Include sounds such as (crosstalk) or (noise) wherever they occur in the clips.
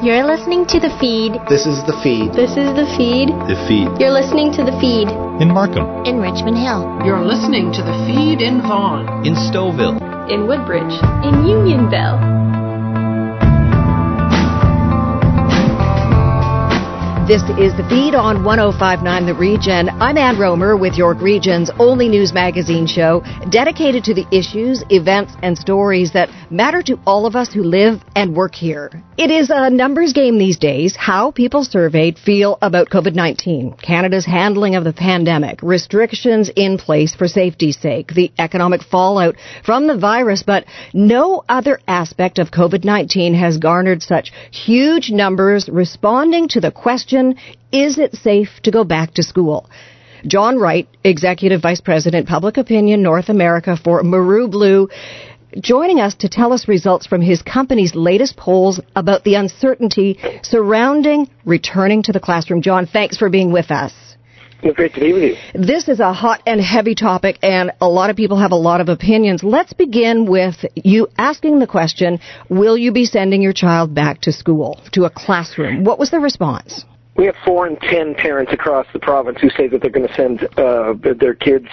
You're listening to The Feed. This is The Feed. This is The Feed. The Feed. You're listening to The Feed. In Markham. In Richmond Hill. You're listening to The Feed in Vaughan. In Stouffville. In Woodbridge. In Unionville. This is the feed on 1059 The Region. I'm Ann Romer with York Region's only news magazine show dedicated to the issues, events, and stories that matter to all of us who live and work here. It is a numbers game these days how people surveyed feel about COVID-19, Canada's handling of the pandemic, restrictions in place for safety's sake, the economic fallout from the virus, but no other aspect of COVID-19 has garnered such huge numbers responding to the question question, is it safe to go back to school? John Wright, Executive Vice President, Public Opinion North America for Maru Blue, joining us to tell us results from his company's latest polls about the uncertainty surrounding returning to the classroom. John, thanks for being with us. Well, great to be with you. This is a hot and heavy topic, and a lot of people have a lot of opinions. Let's begin with you asking the question Will you be sending your child back to school, to a classroom? What was the response? We have four and ten parents across the province who say that they're going to send uh, their kids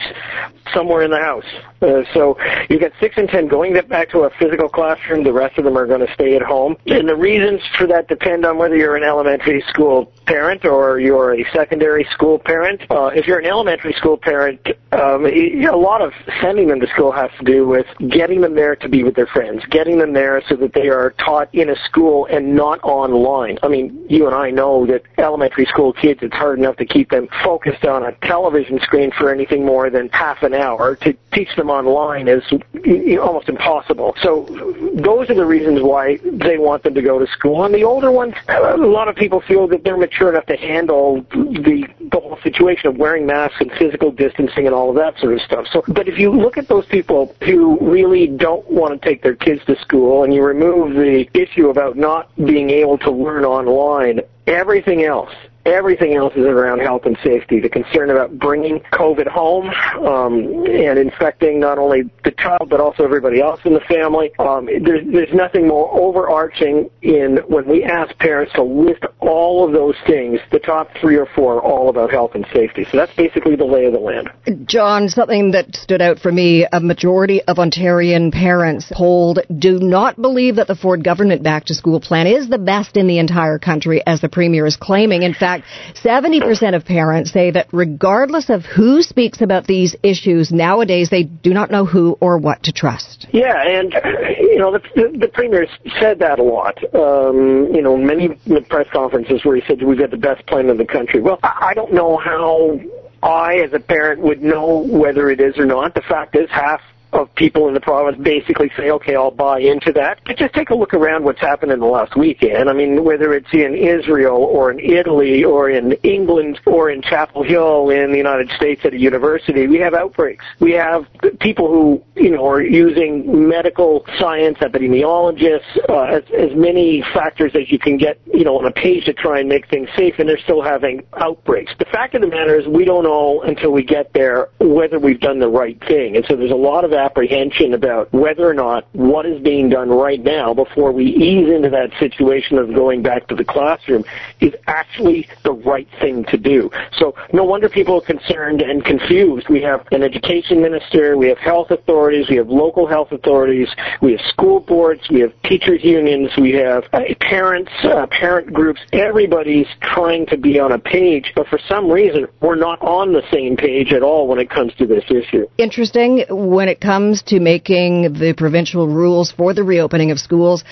somewhere in the house. Uh, so you got six and ten going back to a physical classroom. The rest of them are going to stay at home. And the reasons for that depend on whether you're an elementary school parent or you're a secondary school parent. Uh, if you're an elementary school parent, um, a lot of sending them to school has to do with getting them there to be with their friends, getting them there so that they are taught in a school and not online. I mean, you and I know that elementary school kids, it's hard enough to keep them focused on a television screen for anything more than half an hour. To teach them online is almost impossible. So those are the reasons why they want them to go to school. And the older ones, a lot of people feel that they're mature enough to handle the, the whole situation of wearing masks and physical distancing and all of that sort of stuff. So, but if you look at those people who really don't want to take their kids to school and you remove the issue about not being able to learn online, everything else Everything else is around health and safety. The concern about bringing COVID home um, and infecting not only the child but also everybody else in the family. Um, there's, there's nothing more overarching in when we ask parents to list all of those things. The top three or four are all about health and safety. So that's basically the lay of the land. John, something that stood out for me: a majority of Ontarian parents polled do not believe that the Ford government back to school plan is the best in the entire country, as the premier is claiming. In fact fact, 70% of parents say that regardless of who speaks about these issues nowadays, they do not know who or what to trust. Yeah, and, you know, the, the, the Premier said that a lot. Um, you know, many press conferences where he said we've got the best plan in the country. Well, I don't know how I, as a parent, would know whether it is or not. The fact is, half of people in the province basically say, okay, I'll buy into that. But just take a look around what's happened in the last weekend. I mean, whether it's in Israel or in Italy or in England or in Chapel Hill in the United States at a university, we have outbreaks. We have people who, you know, are using medical science, epidemiologists, uh, as, as many factors as you can get, you know, on a page to try and make things safe, and they're still having outbreaks. The fact of the matter is we don't know until we get there whether we've done the right thing. And so there's a lot of apprehension about whether or not what is being done right now before we ease into that situation of going back to the classroom is actually the right thing to do. So no wonder people are concerned and confused. We have an education minister, we have health authorities, we have local health authorities, we have school boards, we have teachers unions, we have uh, parents, uh, parent groups. Everybody's trying to be on a page, but for some reason we're not on the same page at all when it comes to this issue. Interesting when it comes to making the provincial rules for the reopening of schools,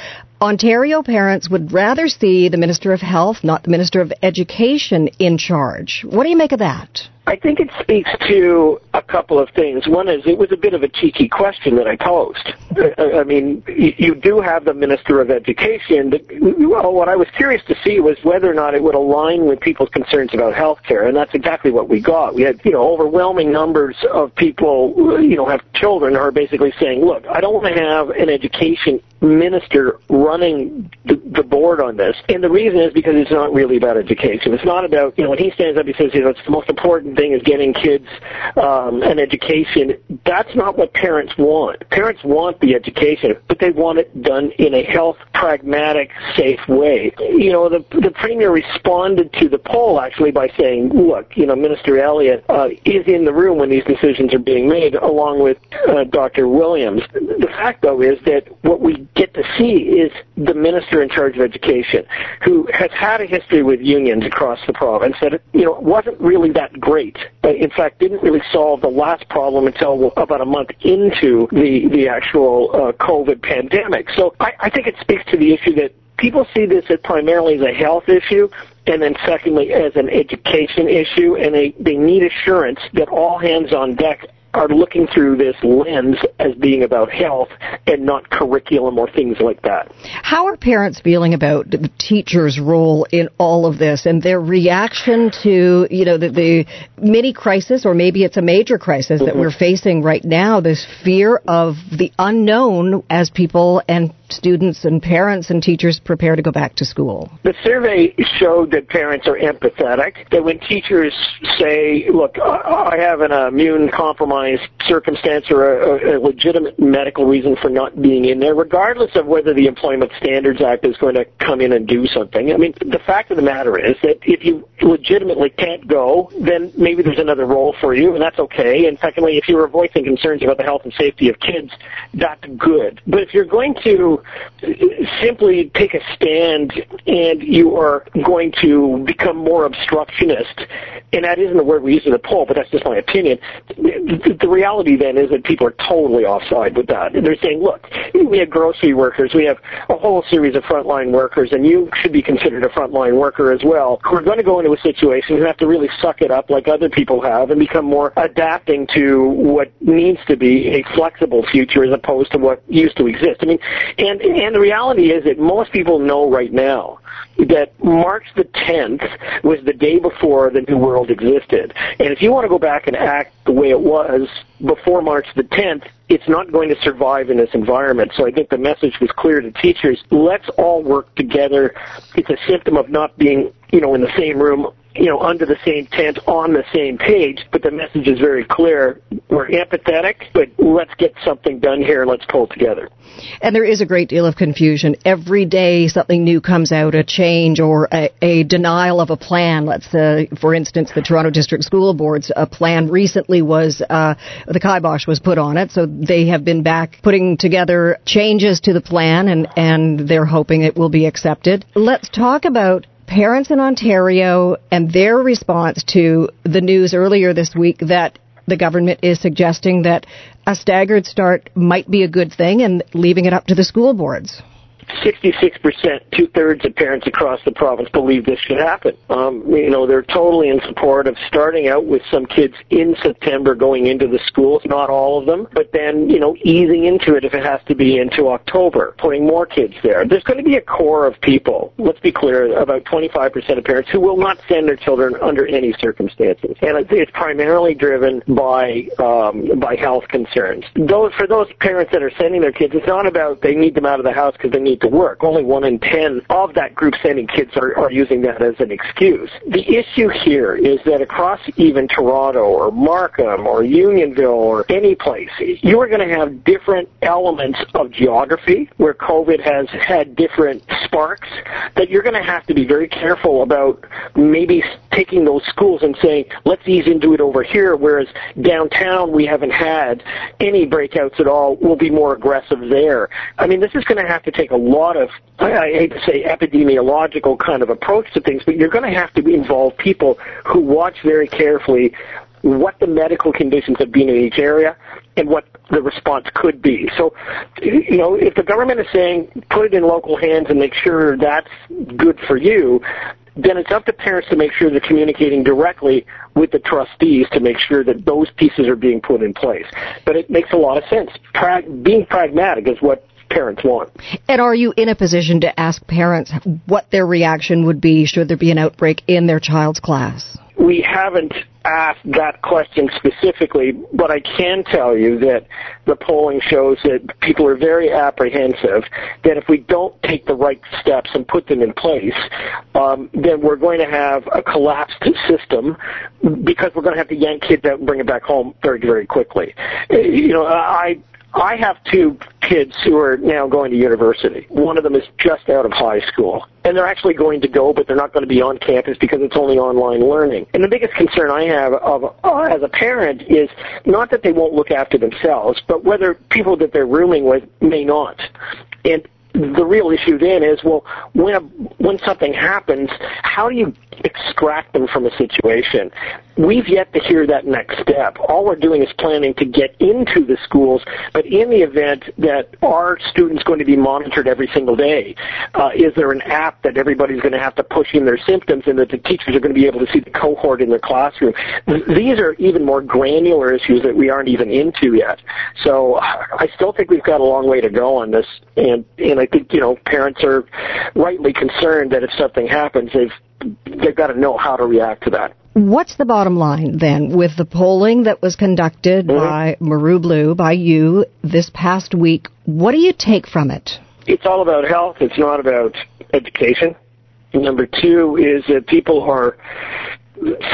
Ontario parents would rather see the Minister of Health, not the Minister of Education, in charge. What do you make of that? I think it speaks to a couple of things. One is it was a bit of a cheeky question that I posed. I mean, you do have the Minister of Education, but well, what I was curious to see was whether or not it would align with people's concerns about health care, and that's exactly what we got. We had, you know, overwhelming numbers of people, you know, have children who are basically saying, look, I don't want to have an education minister running the, the board on this. And the reason is because it's not really about education. It's not about, you know, when he stands up, he says, you know, it's the most important thing is getting kids um, an education. That's not what parents want. Parents want the education, but they want it done in a health, pragmatic, safe way. You know, the, the premier responded to the poll actually by saying, look, you know, Minister Elliott uh, is in the room when these decisions are being made, along with uh, Dr. Williams. The fact, though, is that what we get to see is the minister in charge of education, who has had a history with unions across the province that, you know, wasn't really that great. In fact, didn't really solve the last problem until about a month into the, the actual uh, COVID pandemic. So I, I think it speaks to the issue that people see this as primarily as a health issue and then secondly as an education issue and they, they need assurance that all hands on deck are looking through this lens as being about health and not curriculum or things like that. How are parents feeling about the teacher's role in all of this and their reaction to, you know, the, the mini crisis or maybe it's a major crisis mm-hmm. that we're facing right now, this fear of the unknown as people and students and parents and teachers prepare to go back to school? The survey showed that parents are empathetic, that when teachers say, look, I have an immune compromised circumstance or a, legitimate medical reason for not being in there, regardless of whether the Employment Standards Act is going to come in and do something. I mean, the fact of the matter is that if you legitimately can't go, then maybe there's another role for you, and that's okay. And secondly, if you're voicing concerns about the health and safety of kids, that's good. But if you're going to simply take a stand and you are going to become more obstructionist, and that isn't the word we use in the poll, but that's just my opinion. The, reality then is that people are totally offside with that. They're saying, look, we have grocery workers, we have a whole series of frontline workers, and you should be considered a frontline worker as well, who are going to go into a situation who have to really suck it up like other people have and become more adapting to what needs to be a flexible future as opposed to what used to exist. I mean, and and the reality is that most people know right now that March the 10th was the day before the New World existed. And if you want to go back and act the way it was before March the 10th, it's not going to survive in this environment. So I think the message was clear to teachers. Let's all work together. It's a symptom of not being, you know, in the same room you know, under the same tent on the same page, but the message is very clear. We're empathetic, but let's get something done here. Let's pull together. And there is a great deal of confusion. Every day something new comes out, a change or a, a denial of a plan. Let's, uh, for instance, the Toronto District School Board's uh, plan recently was, uh, the kibosh was put on it, so they have been back putting together changes to the plan and, and they're hoping it will be accepted. Let's talk about parents in Ontario and their response to the news earlier this week that the government is suggesting that a staggered start might be a good thing and leaving it up to the school boards. 66%, two thirds of parents across the province believe this should happen. Um, you know, they're totally in support of starting out with some kids in September going into the schools, not all of them, but then, you know, easing into it if it has to be into October, putting more kids there. There's going to be a core of people, let's be clear, about 25% of parents who will not send their children under any circumstances. And it's primarily driven by, um, by health concerns. Those, for those parents that are sending their kids, it's not about they need them out of the house because they need to work. Only one in ten of that group sending kids are, are using that as an excuse. The issue here is that across even Toronto or Markham or Unionville or any place, you are going to have different elements of geography where COVID has had different sparks that you're going to have to be very careful about maybe taking those schools and saying, let's ease into it over here, whereas downtown we haven't had any breakouts at all. We'll be more aggressive there. I mean, this is going to have to take a lot of, I, hate to say epidemiological kind of approach to things, but you're going to have to involve people who watch very carefully what the medical conditions have been in each area and what the response could be. So, you know, if the government is saying put it in local hands and make sure that's good for you, then it's up to parents to make sure they're communicating directly with the trustees to make sure that those pieces are being put in place. But it makes a lot of sense. Pra- being pragmatic is what parents want. And are you in a position to ask parents what their reaction would be should there be an outbreak in their child's class? We haven't asked that question specifically, but I can tell you that the polling shows that people are very apprehensive that if we don't take the right steps and put them in place, um, then we're going to have a collapsed system because we're going to have to yank kids out and bring them back home very, very quickly. You know, I I have two kids who are now going to university. One of them is just out of high school. And they're actually going to go, but they're not going to be on campus because it's only online learning. And the biggest concern I have of, uh, as a parent is not that they won't look after themselves, but whether people that they're rooming with may not. And the real issue then is, well, when a, when something happens, how do you extract them from a situation? We've yet to hear that next step. All we're doing is planning to get into the schools, but in the event that our students going to be monitored every single day, uh, is there an app that everybody's going to have to push in their symptoms and that the teachers are going to be able to see the cohort in their classroom? These are even more granular issues that we aren't even into yet. So I still think we've got a long way to go on this, and and I think you know parents are rightly concerned that if something happens, they've they've got to know how to react to that. What's the bottom line then with the polling that was conducted mm-hmm. by Maru Blue, by you this past week? What do you take from it? It's all about health. It's not about education. Number two is that people are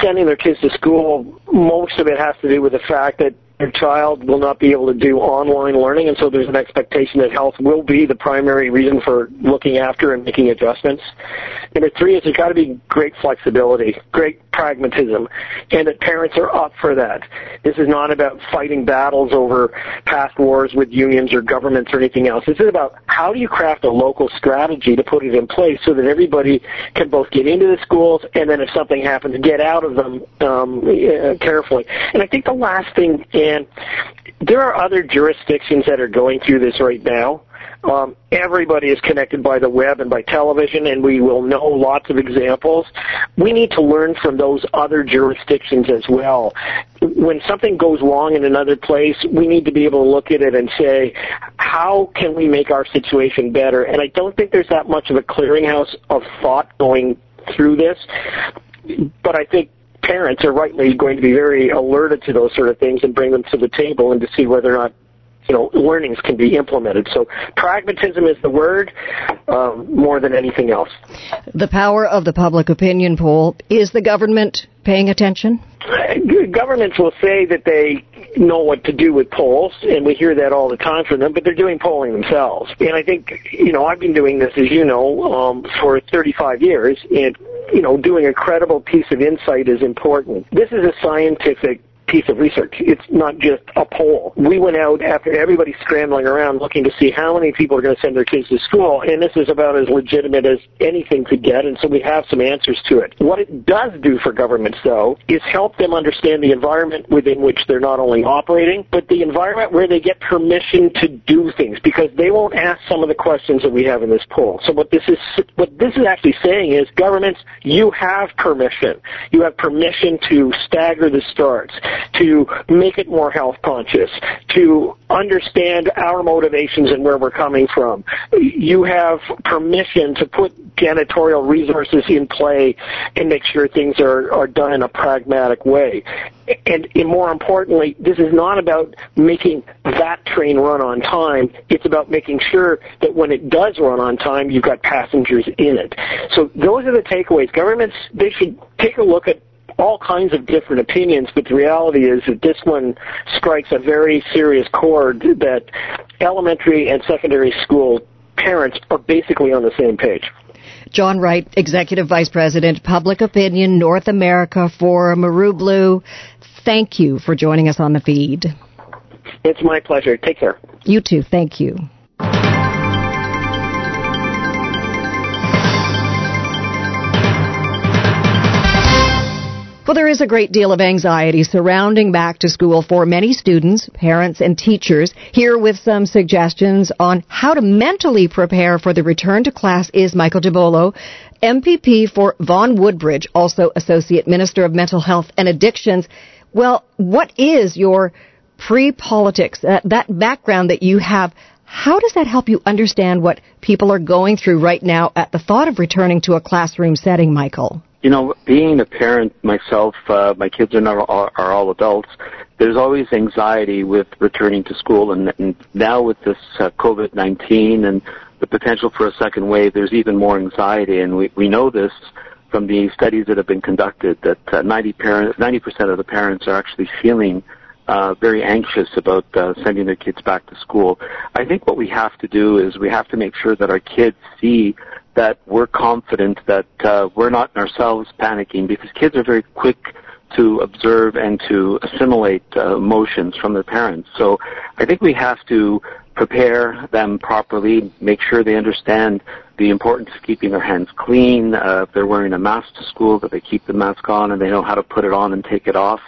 sending their kids to school. Most of it has to do with the fact that your child will not be able to do online learning, and so there's an expectation that health will be the primary reason for looking after and making adjustments. Number three is there's got to be great flexibility, great pragmatism, and that parents are up for that. This is not about fighting battles over past wars with unions or governments or anything else. This is about how do you craft a local strategy to put it in place so that everybody can both get into the schools and then if something happens, get out of them um, carefully. And I think the last thing and there are other jurisdictions that are going through this right now. Um, everybody is connected by the web and by television, and we will know lots of examples. We need to learn from those other jurisdictions as well. When something goes wrong in another place, we need to be able to look at it and say, how can we make our situation better? And I don't think there's that much of a clearinghouse of thought going through this, but I think parents are rightly going to be very alerted to those sort of things and bring them to the table and to see whether or not you know learnings can be implemented. So pragmatism is the word um, more than anything else. The power of the public opinion poll is the government paying attention. Governments will say that they know what to do with polls, and we hear that all the time from them, but they're doing polling themselves. And I think, you know, I've been doing this, as you know, um, for 35 years, and you know, doing a credible piece of insight is important. This is a scientific piece of research. It's not just a poll. We went out after everybody scrambling around looking to see how many people are going to send their kids to school, and this is about as legitimate as anything could get, and so we have some answers to it. What it does do for governments, though, is help them understand the environment within which they're not only operating, but the environment where they get permission to do things, because they won't ask some of the questions that we have in this poll. So what this is, what this is actually saying is, governments, you have permission. You have permission to stagger the starts to make it more health conscious, to understand our motivations and where we're coming from. You have permission to put janitorial resources in play and make sure things are, are done in a pragmatic way. And, and more importantly, this is not about making that train run on time. It's about making sure that when it does run on time, you've got passengers in it. So those are the takeaways. Governments, they should take a look at all kinds of different opinions, but the reality is that this one strikes a very serious chord that elementary and secondary school parents are basically on the same page. John Wright, Executive Vice President, Public Opinion North America for Maru Blue. Thank you for joining us on the feed. It's my pleasure. Take care. You too. Thank you. Well, there is a great deal of anxiety surrounding back to school for many students, parents, and teachers. Here with some suggestions on how to mentally prepare for the return to class is Michael Tibollo, MPP for Vaughan Woodbridge, also Associate Minister of Mental Health and Addictions. Well, what is your pre-politics, uh, that background that you have? How does that help you understand what people are going through right now at the thought of returning to a classroom setting, Michael? You know, being a parent myself, uh, my kids are, not, are, are all adults. There's always anxiety with returning to school, and, and now with this uh, COVID-19 and the potential for a second wave, there's even more anxiety, and we, we know this from the studies that have been conducted that uh, 90 parent, 90% of the parents are actually feeling uh, very anxious about uh, sending their kids back to school. I think what we have to do is we have to make sure that our kids see that we're confident that uh, we're not ourselves panicking because kids are very quick to observe and to assimilate uh, emotions from their parents. So I think we have to prepare them properly, make sure they understand the importance of keeping their hands clean. Uh, if they're wearing a mask to school, that they keep the mask on and they know how to put it on and take it off.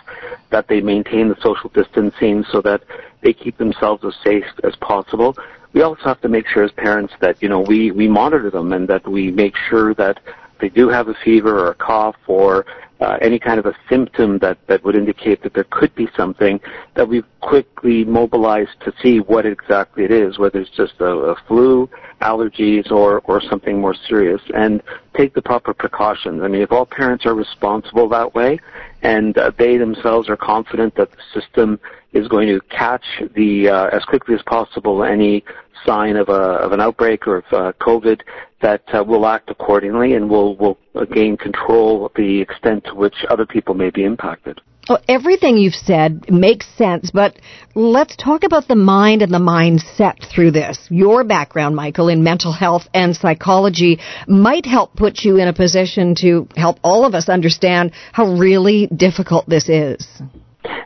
That they maintain the social distancing so that they keep themselves as safe as possible. We also have to make sure as parents that, you know, we, we monitor them and that we make sure that they do have a fever or a cough or uh, any kind of a symptom that, that would indicate that there could be something that we've quickly mobilized to see what exactly it is, whether it's just a, a flu, allergies, or, or something more serious, and take the proper precautions. I mean, if all parents are responsible that way, and uh, they themselves are confident that the system is going to catch the uh, as quickly as possible any sign of a of an outbreak or of uh, COVID, that uh, we'll act accordingly and we'll we'll gain control of the extent to which other people may be impacted. Well, everything you've said makes sense, but let's talk about the mind and the mindset through this. Your background, Michael, in mental health and psychology might help put you in a position to help all of us understand how really difficult this is.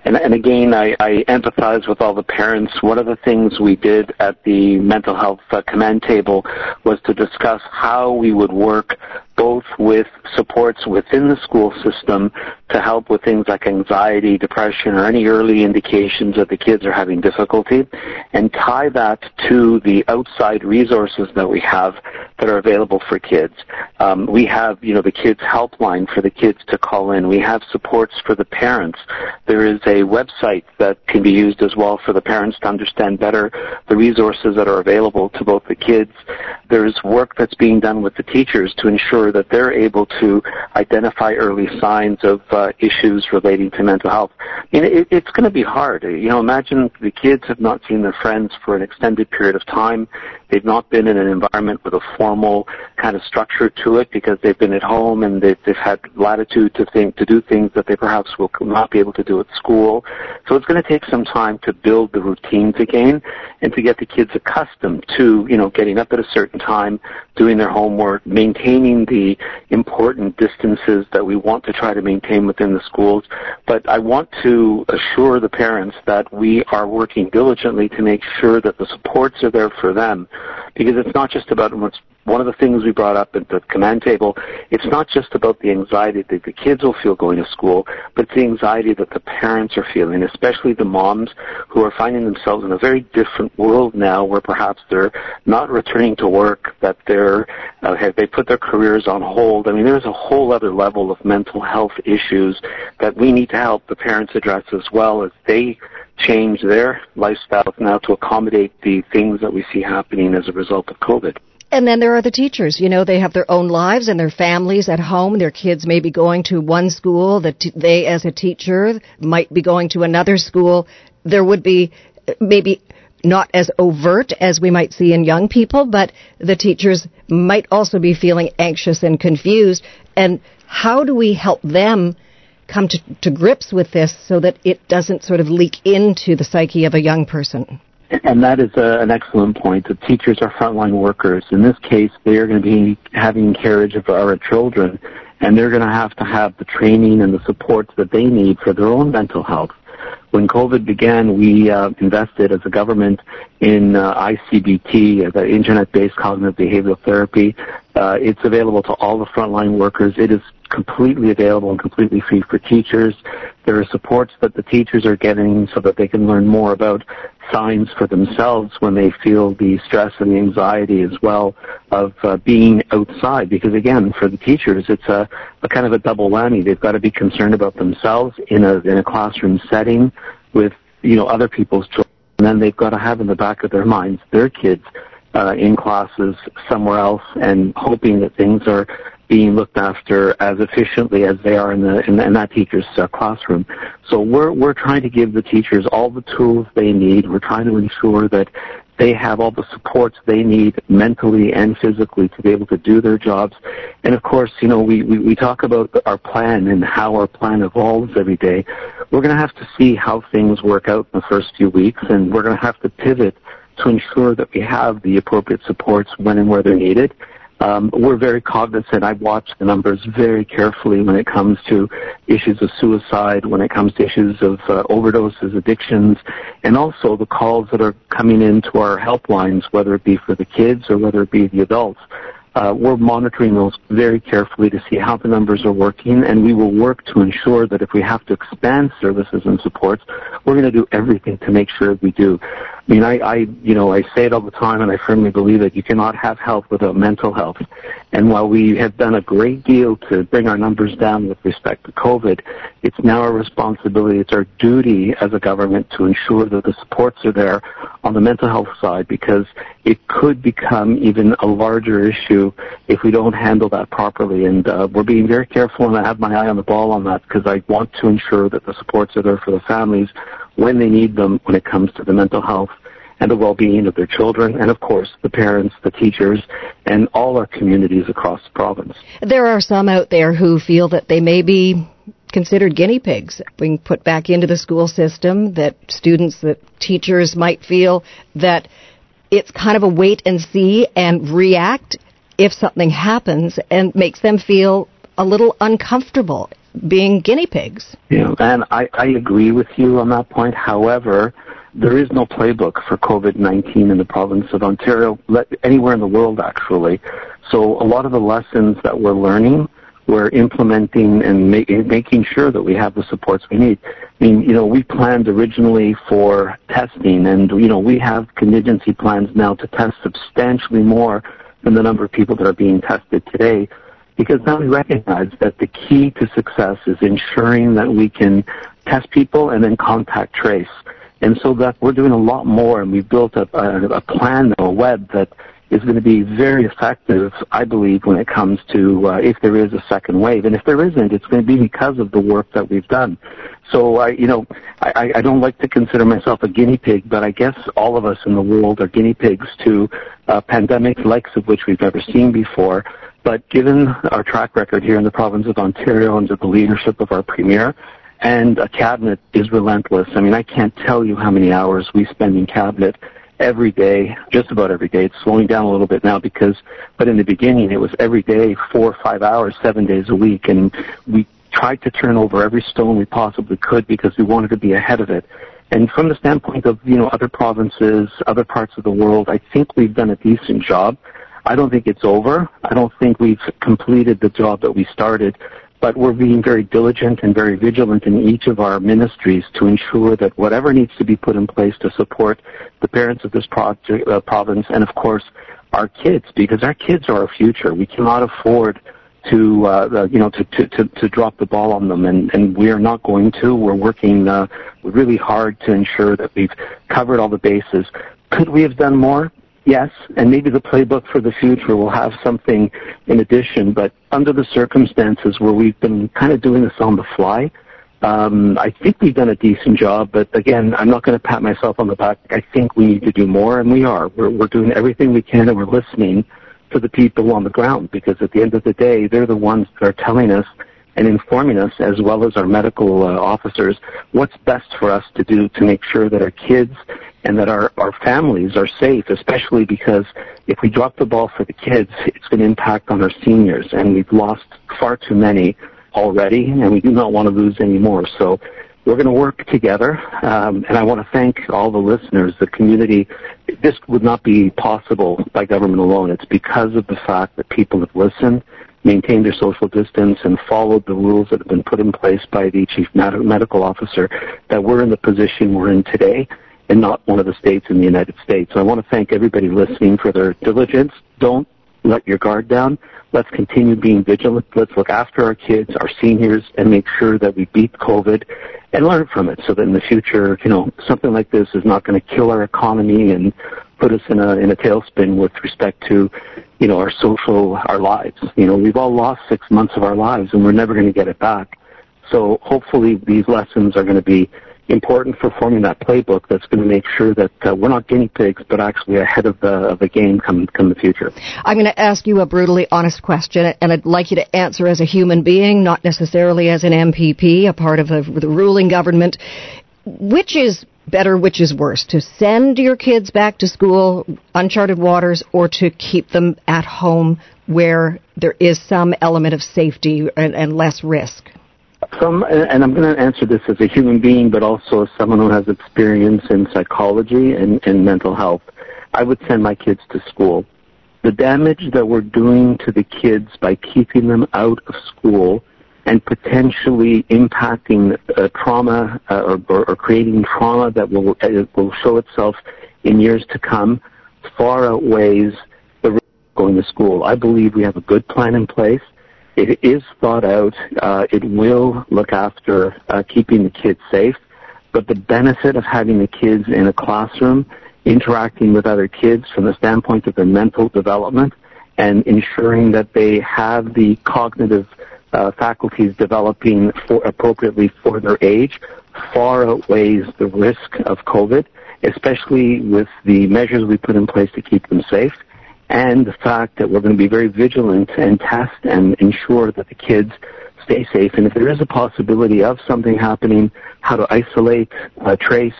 And, and again, I, I empathize with all the parents. One of the things we did at the mental health uh, command table was to discuss how we would work both with supports within the school system to help with things like anxiety, depression, or any early indications that the kids are having difficulty, and tie that to the outside resources that we have that are available for kids. Um, we have, you know, the kids helpline for the kids to call in. We have supports for the parents. There is a website that can be used as well for the parents to understand better the resources that are available to both the kids. There's work that's being done with the teachers to ensure sure that they're able to identify early signs of uh, issues relating to mental health. I mean, it, it's going to be hard. You know, imagine the kids have not seen their friends for an extended period of time. They've not been in an environment with a formal kind of structure to it because they've been at home and they've, they've had latitude to think to do things that they perhaps will not be able to do at school. So it's going to take some time to build the routines again and to get the kids accustomed to you know getting up at a certain time, doing their homework, maintaining the important distances that we want to try to maintain within the schools. But I want to assure the parents that we are working diligently to make sure that the supports are there for them because it's not just about what's one of the things we brought up at the command table, it's not just about the anxiety that the kids will feel going to school, but the anxiety that the parents are feeling, especially the moms who are finding themselves in a very different world now where perhaps they're not returning to work, that they're, uh, have, they put their careers on hold. I mean, there's a whole other level of mental health issues that we need to help the parents address as well as they change their lifestyles now to accommodate the things that we see happening as a result of COVID. And then there are the teachers. You know, they have their own lives and their families at home. Their kids may be going to one school that they, as a teacher, might be going to another school. There would be maybe not as overt as we might see in young people, but the teachers might also be feeling anxious and confused. And how do we help them come to, to grips with this so that it doesn't sort of leak into the psyche of a young person? And that is a, an excellent point. The teachers are frontline workers. In this case, they are going to be having carriage of our children, and they're going to have to have the training and the supports that they need for their own mental health. When COVID began, we uh, invested as a government in uh, ICBT, the Internet-Based Cognitive Behavioral Therapy. Uh, it's available to all the frontline workers. It is completely available and completely free for teachers. There are supports that the teachers are getting so that they can learn more about signs for themselves when they feel the stress and the anxiety as well of uh, being outside. Because again, for the teachers, it's a, a kind of a double whammy. They've got to be concerned about themselves in a in a classroom setting with you know other people's children, and then they've got to have in the back of their minds their kids uh, in classes somewhere else and hoping that things are being looked after as efficiently as they are in the in, in that teacher's uh, classroom. So we're we're trying to give the teachers all the tools they need. We're trying to ensure that they have all the supports they need mentally and physically to be able to do their jobs. And of course, you know, we, we, we talk about our plan and how our plan evolves every day. We're going to have to see how things work out in the first few weeks and we're going to have to pivot to ensure that we have the appropriate supports when and where they're needed. Um, we're very cognizant. I watch the numbers very carefully when it comes to issues of suicide, when it comes to issues of uh, overdoses, addictions, and also the calls that are coming into our helplines, whether it be for the kids or whether it be the adults. Uh, we're monitoring those very carefully to see how the numbers are working, and we will work to ensure that if we have to expand services and supports, we're going to do everything to make sure we do. I mean, I, I, you know, I say it all the time, and I firmly believe it. You cannot have health without mental health. And while we have done a great deal to bring our numbers down with respect to COVID, it's now our responsibility, it's our duty as a government to ensure that the supports are there on the mental health side because it could become even a larger issue if we don't handle that properly. And uh, we're being very careful, and I have my eye on the ball on that because I want to ensure that the supports are there for the families when they need them when it comes to the mental health and the well-being of their children, and of course the parents, the teachers, and all our communities across the province. There are some out there who feel that they may be considered guinea pigs being put back into the school system, that students, that teachers might feel that it's kind of a wait and see and react if something happens and makes them feel a little uncomfortable being guinea pigs. Yeah, and I, I agree with you on that point. However, there is no playbook for COVID-19 in the province of Ontario, anywhere in the world actually. So a lot of the lessons that we're learning, we're implementing and making sure that we have the supports we need. I mean, you know, we planned originally for testing and, you know, we have contingency plans now to test substantially more than the number of people that are being tested today because now we recognize that the key to success is ensuring that we can test people and then contact trace. And so that we're doing a lot more and we've built a, a, a plan, a web that is going to be very effective, I believe, when it comes to uh, if there is a second wave. And if there isn't, it's going to be because of the work that we've done. So, I, you know, I, I don't like to consider myself a guinea pig, but I guess all of us in the world are guinea pigs to a pandemic likes of which we've never seen before. But given our track record here in the province of Ontario under the leadership of our premier, and a cabinet is relentless. I mean, I can't tell you how many hours we spend in cabinet every day, just about every day. It's slowing down a little bit now because, but in the beginning it was every day, four or five hours, seven days a week, and we tried to turn over every stone we possibly could because we wanted to be ahead of it. And from the standpoint of, you know, other provinces, other parts of the world, I think we've done a decent job. I don't think it's over. I don't think we've completed the job that we started, but we're being very diligent and very vigilant in each of our ministries to ensure that whatever needs to be put in place to support the parents of this project, uh, province and of course our kids, because our kids are our future. We cannot afford to uh, you know to, to, to, to drop the ball on them, and, and we are not going to. We're working uh, really hard to ensure that we've covered all the bases. Could we have done more? Yes, and maybe the playbook for the future will have something in addition, but under the circumstances where we've been kind of doing this on the fly, um, I think we've done a decent job, but again, I'm not going to pat myself on the back. I think we need to do more, and we are. We're, we're doing everything we can, and we're listening to the people on the ground because at the end of the day, they're the ones that are telling us and informing us, as well as our medical uh, officers, what's best for us to do to make sure that our kids and that our, our families are safe, especially because if we drop the ball for the kids, it's going to impact on our seniors, and we've lost far too many already, and we do not want to lose any more. So we're going to work together, um, and I want to thank all the listeners, the community. This would not be possible by government alone. It's because of the fact that people have listened maintained their social distance and followed the rules that have been put in place by the chief medical officer that we're in the position we're in today and not one of the states in the United States. So I want to thank everybody listening for their diligence. Don't let your guard down. Let's continue being vigilant. Let's look after our kids, our seniors, and make sure that we beat COVID and learn from it so that in the future, you know, something like this is not going to kill our economy and put us in a in a tailspin with respect to, you know, our social our lives. You know, we've all lost six months of our lives, and we're never going to get it back. So hopefully, these lessons are going to be important for forming that playbook that's going to make sure that uh, we're not guinea pigs, but actually ahead of the of the game come come the future. I'm going to ask you a brutally honest question, and I'd like you to answer as a human being, not necessarily as an MPP, a part of the, the ruling government. Which is better, which is worse? To send your kids back to school, uncharted waters, or to keep them at home where there is some element of safety and, and less risk? Some, and I'm going to answer this as a human being, but also as someone who has experience in psychology and, and mental health. I would send my kids to school. The damage that we're doing to the kids by keeping them out of school and potentially impacting uh, trauma uh, or, or, creating trauma that will uh, will show itself in years to come far outweighs the risk of going to school. I believe we have a good plan in place. It is thought out. Uh, it will look after uh, keeping the kids safe. But the benefit of having the kids in a classroom interacting with other kids from the standpoint of their mental development and ensuring that they have the cognitive uh, faculties developing for appropriately for their age far outweighs the risk of COVID, especially with the measures we put in place to keep them safe and the fact that we're going to be very vigilant and test and ensure that the kids stay safe. And if there is a possibility of something happening, how to isolate, uh, trace,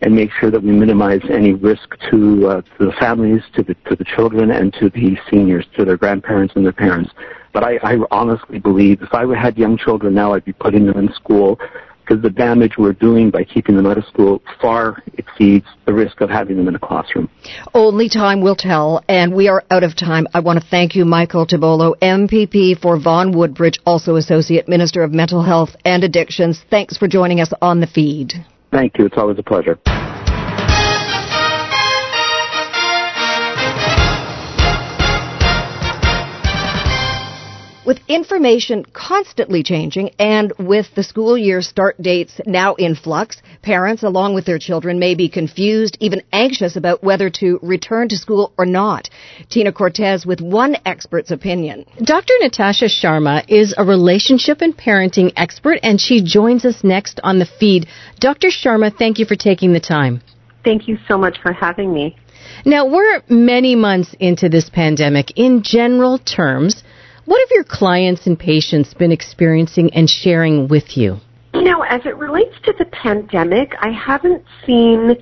and make sure that we minimize any risk to, uh, to the families, to the to the children, and to the seniors, to their grandparents and their parents. But I, I honestly believe if I had young children now, I'd be putting them in school because the damage we're doing by keeping them out of school far exceeds the risk of having them in a classroom. Only time will tell, and we are out of time. I want to thank you, Michael Tibollo, MPP for Vaughan Woodbridge, also Associate Minister of Mental Health and Addictions. Thanks for joining us on the feed. Thank you. It's always a pleasure. With information constantly changing and with the school year start dates now in flux, parents along with their children may be confused, even anxious about whether to return to school or not. Tina Cortez with one expert's opinion. Dr. Natasha Sharma is a relationship and parenting expert and she joins us next on the feed. Dr. Sharma, thank you for taking the time. Thank you so much for having me. Now, we're many months into this pandemic. In general terms, what have your clients and patients been experiencing and sharing with you? You know, as it relates to the pandemic, I haven't seen,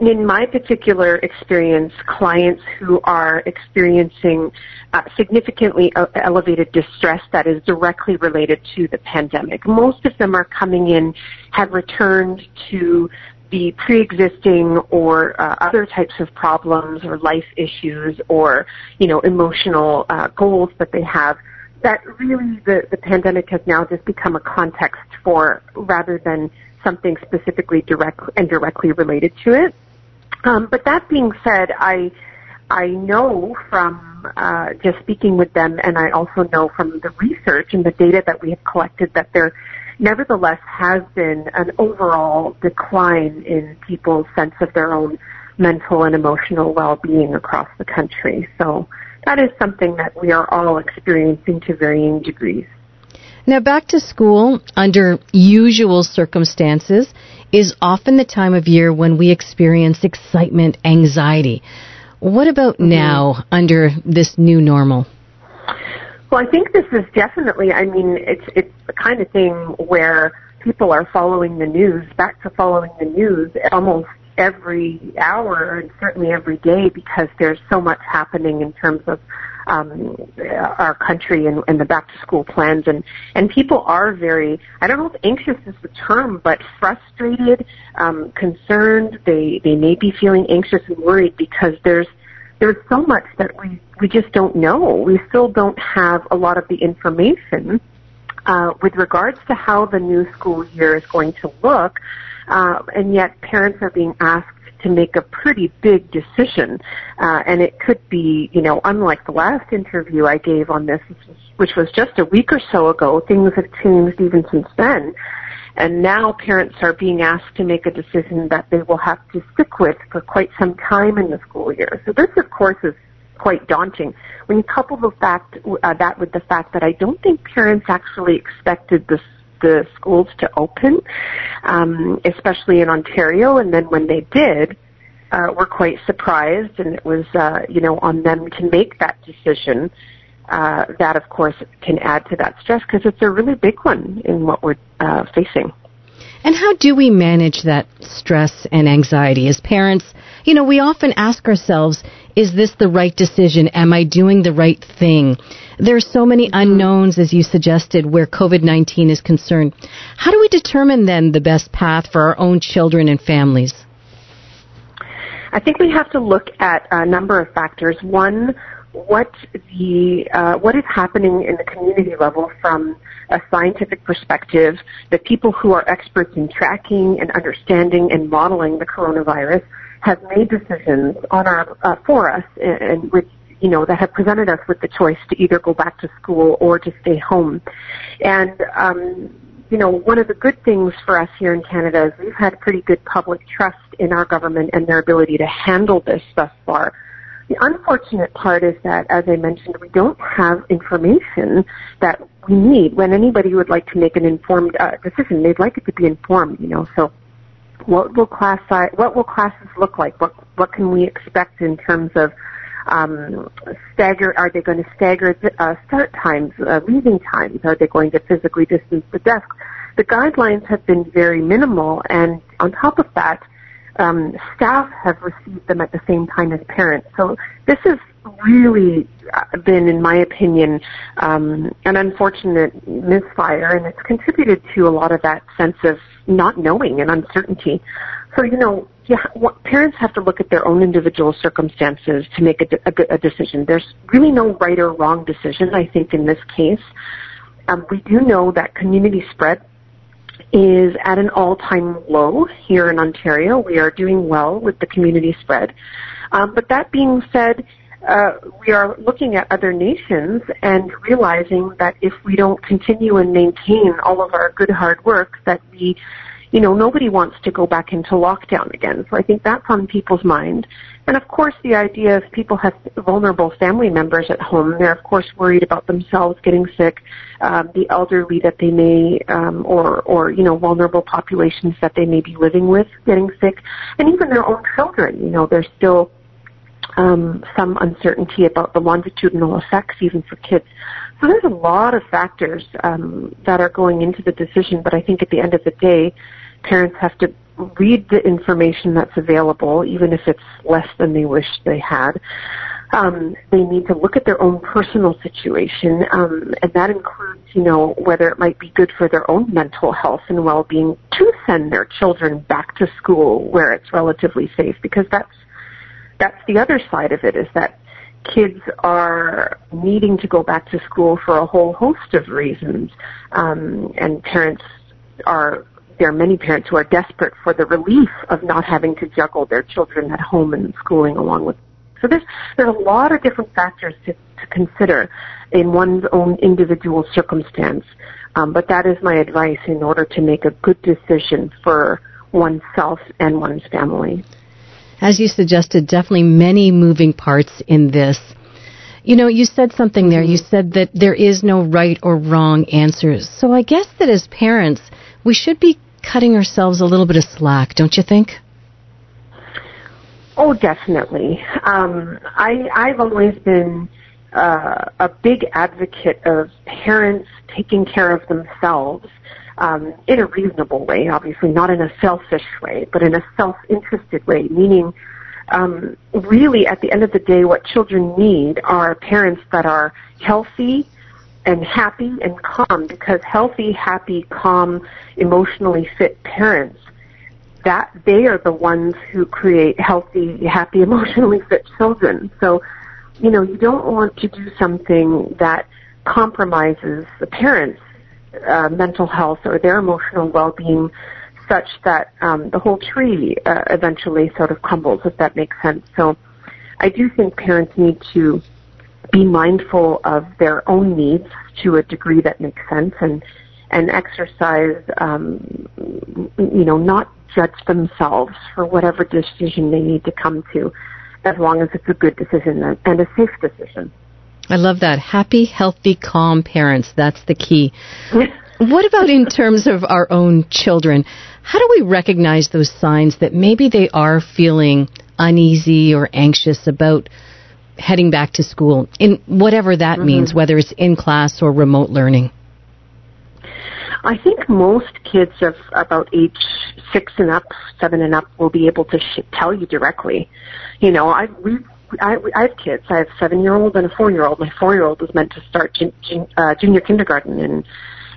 in my particular experience, clients who are experiencing uh, significantly elevated distress that is directly related to the pandemic. Most of them are coming in, have returned to the pre-existing or uh, other types of problems or life issues or you know emotional uh, goals that they have that really the, the pandemic has now just become a context for rather than something specifically direct and directly related to it. Um, but that being said, I I know from uh, just speaking with them, and I also know from the research and the data that we have collected that there nevertheless has been an overall decline in people's sense of their own mental and emotional well-being across the country. So that is something that we are all experiencing to varying degrees. Now, back to school under usual circumstances is often the time of year when we experience excitement, anxiety. What about mm-hmm. now under this new normal? Well, I think this is definitely. I mean, it's it's the kind of thing where people are following the news, back to following the news almost every hour and certainly every day because there's so much happening in terms of um, our country and, and the back to school plans and and people are very I don't know if anxious is the term but frustrated, um, concerned. They they may be feeling anxious and worried because there's there's so much that we we just don't know. We still don't have a lot of the information uh, with regards to how the new school year is going to look, uh, and yet parents are being asked to make a pretty big decision, uh, and it could be, you know, unlike the last interview I gave on this, which was just a week or so ago. Things have changed even since then. And now parents are being asked to make a decision that they will have to stick with for quite some time in the school year. So this, of course, is quite daunting. When you couple the fact uh, that with the fact that I don't think parents actually expected the the schools to open, um, especially in Ontario, and then when they did, uh, were quite surprised, and it was uh, you know on them to make that decision. Uh, that of course can add to that stress because it's a really big one in what we're uh, facing. And how do we manage that stress and anxiety as parents? You know, we often ask ourselves, is this the right decision? Am I doing the right thing? There are so many unknowns, as you suggested, where COVID-19 is concerned. How do we determine then the best path for our own children and families? I think we have to look at a number of factors. One, what the uh, what is happening in the community level from a scientific perspective. The people who are experts in tracking and understanding and modeling the coronavirus have made decisions on our uh, for us, and, and with you know that have presented us with the choice to either go back to school or to stay home, and. Um, you know, one of the good things for us here in Canada is we've had pretty good public trust in our government and their ability to handle this thus far. The unfortunate part is that, as I mentioned, we don't have information that we need when anybody would like to make an informed uh, decision. They'd like it to be informed, you know. So, what will class what will classes look like? What what can we expect in terms of um, stagger? Are they going to stagger uh, start times, uh, leaving times? Are they going to physically distance the desks? The guidelines have been very minimal, and on top of that um, staff have received them at the same time as parents. So this has really uh, been, in my opinion, um, an unfortunate misfire, and it's contributed to a lot of that sense of not knowing and uncertainty. So, you know, yeah, parents have to look at their own individual circumstances to make a, a, a decision. There's really no right or wrong decision, I think, in this case. Um, we do know that community spread is at an all-time low here in Ontario. We are doing well with the community spread. Um, but that being said, uh, we are looking at other nations and realizing that if we don't continue and maintain all of our good hard work, that we you know, nobody wants to go back into lockdown again. So I think that's on people's mind. And of course, the idea if people have vulnerable family members at home, they're of course worried about themselves getting sick, um, the elderly that they may, um, or or you know, vulnerable populations that they may be living with getting sick, and even their own children. You know, there's still um, some uncertainty about the longitudinal effects, even for kids. So there's a lot of factors um, that are going into the decision, but I think at the end of the day, parents have to read the information that's available, even if it's less than they wish they had. Um, they need to look at their own personal situation, um, and that includes, you know, whether it might be good for their own mental health and well-being to send their children back to school where it's relatively safe, because that's that's the other side of it is that kids are needing to go back to school for a whole host of reasons, um, and parents are there are many parents who are desperate for the relief of not having to juggle their children at home and schooling along with. So there's there's a lot of different factors to, to consider in one's own individual circumstance. Um, but that is my advice in order to make a good decision for oneself and one's family. As you suggested, definitely many moving parts in this. You know, you said something there. You said that there is no right or wrong answers. So I guess that as parents, we should be cutting ourselves a little bit of slack, don't you think? Oh, definitely. Um, I, I've always been uh, a big advocate of parents taking care of themselves um, in a reasonable way, obviously not in a selfish way, but in a self-interested way, meaning um, really at the end of the day what children need are parents that are healthy, and happy and calm because healthy, happy, calm, emotionally fit parents that they are the ones who create healthy, happy, (laughs) emotionally fit children. So, you know, you don't want to do something that compromises the parents' uh, mental health or their emotional well-being such that um, the whole tree uh, eventually sort of crumbles, if that makes sense. So I do think parents need to be mindful of their own needs to a degree that makes sense and and exercise, um, you know, not judge themselves for whatever decision they need to come to, as long as it's a good decision and a safe decision. I love that. Happy, healthy, calm parents. That's the key. (laughs) what about in terms of our own children? How do we recognize those signs that maybe they are feeling uneasy or anxious about heading back to school in whatever that mm-hmm. means, whether it's in class or remote learning? I think most kids of about age six and up, seven and up, will be able to sh- tell you directly. You know, I we I, I have kids. I have a seven-year-old and a four-year-old. My four-year-old is meant to start jun- jun- uh, junior kindergarten, and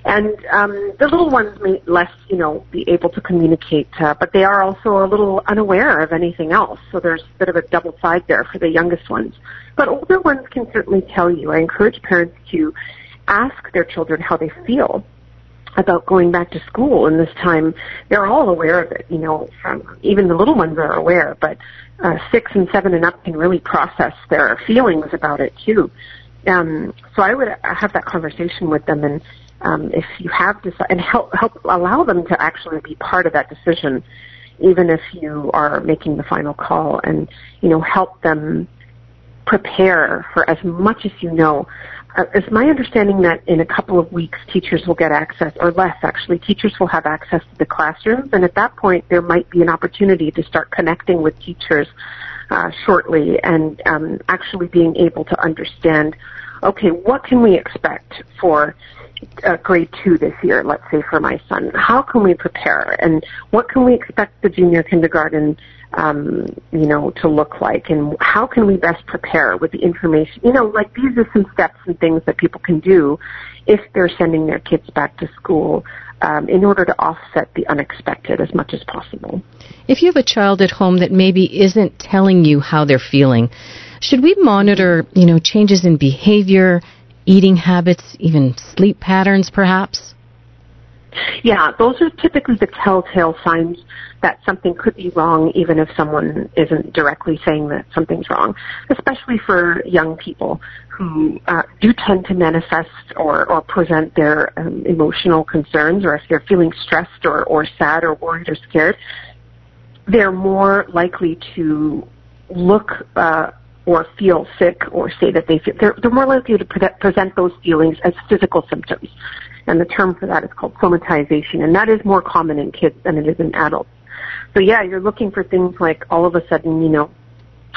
and um, the little ones may less, you know, be able to communicate, uh, but they are also a little unaware of anything else. So there's a bit of a double side there for the youngest ones. But older ones can certainly tell you. I encourage parents to ask their children how they feel about going back to school and this time they're all aware of it you know from even the little ones are aware but uh, six and seven and up can really process their feelings about it too. Um, so I would have that conversation with them and um, if you have decided and help help allow them to actually be part of that decision even if you are making the final call and you know help them prepare for as much as you know uh, it's my understanding that in a couple of weeks teachers will get access, or less actually, teachers will have access to the classrooms, and at that point there might be an opportunity to start connecting with teachers uh, shortly and um, actually being able to understand, okay, what can we expect for uh, grade two this year, let's say for my son? How can we prepare, and what can we expect the junior kindergarten um, you know, to look like and how can we best prepare with the information? You know, like these are some steps and things that people can do if they're sending their kids back to school um, in order to offset the unexpected as much as possible. If you have a child at home that maybe isn't telling you how they're feeling, should we monitor, you know, changes in behavior, eating habits, even sleep patterns perhaps? Yeah, those are typically the telltale signs that something could be wrong even if someone isn't directly saying that something's wrong, especially for young people who uh, do tend to manifest or, or present their um, emotional concerns or if they're feeling stressed or, or sad or worried or scared, they're more likely to look uh, or feel sick or say that they feel they're, they're more likely to pre- present those feelings as physical symptoms and the term for that is called somatization, and that is more common in kids than it is in adults. So yeah, you're looking for things like all of a sudden, you know,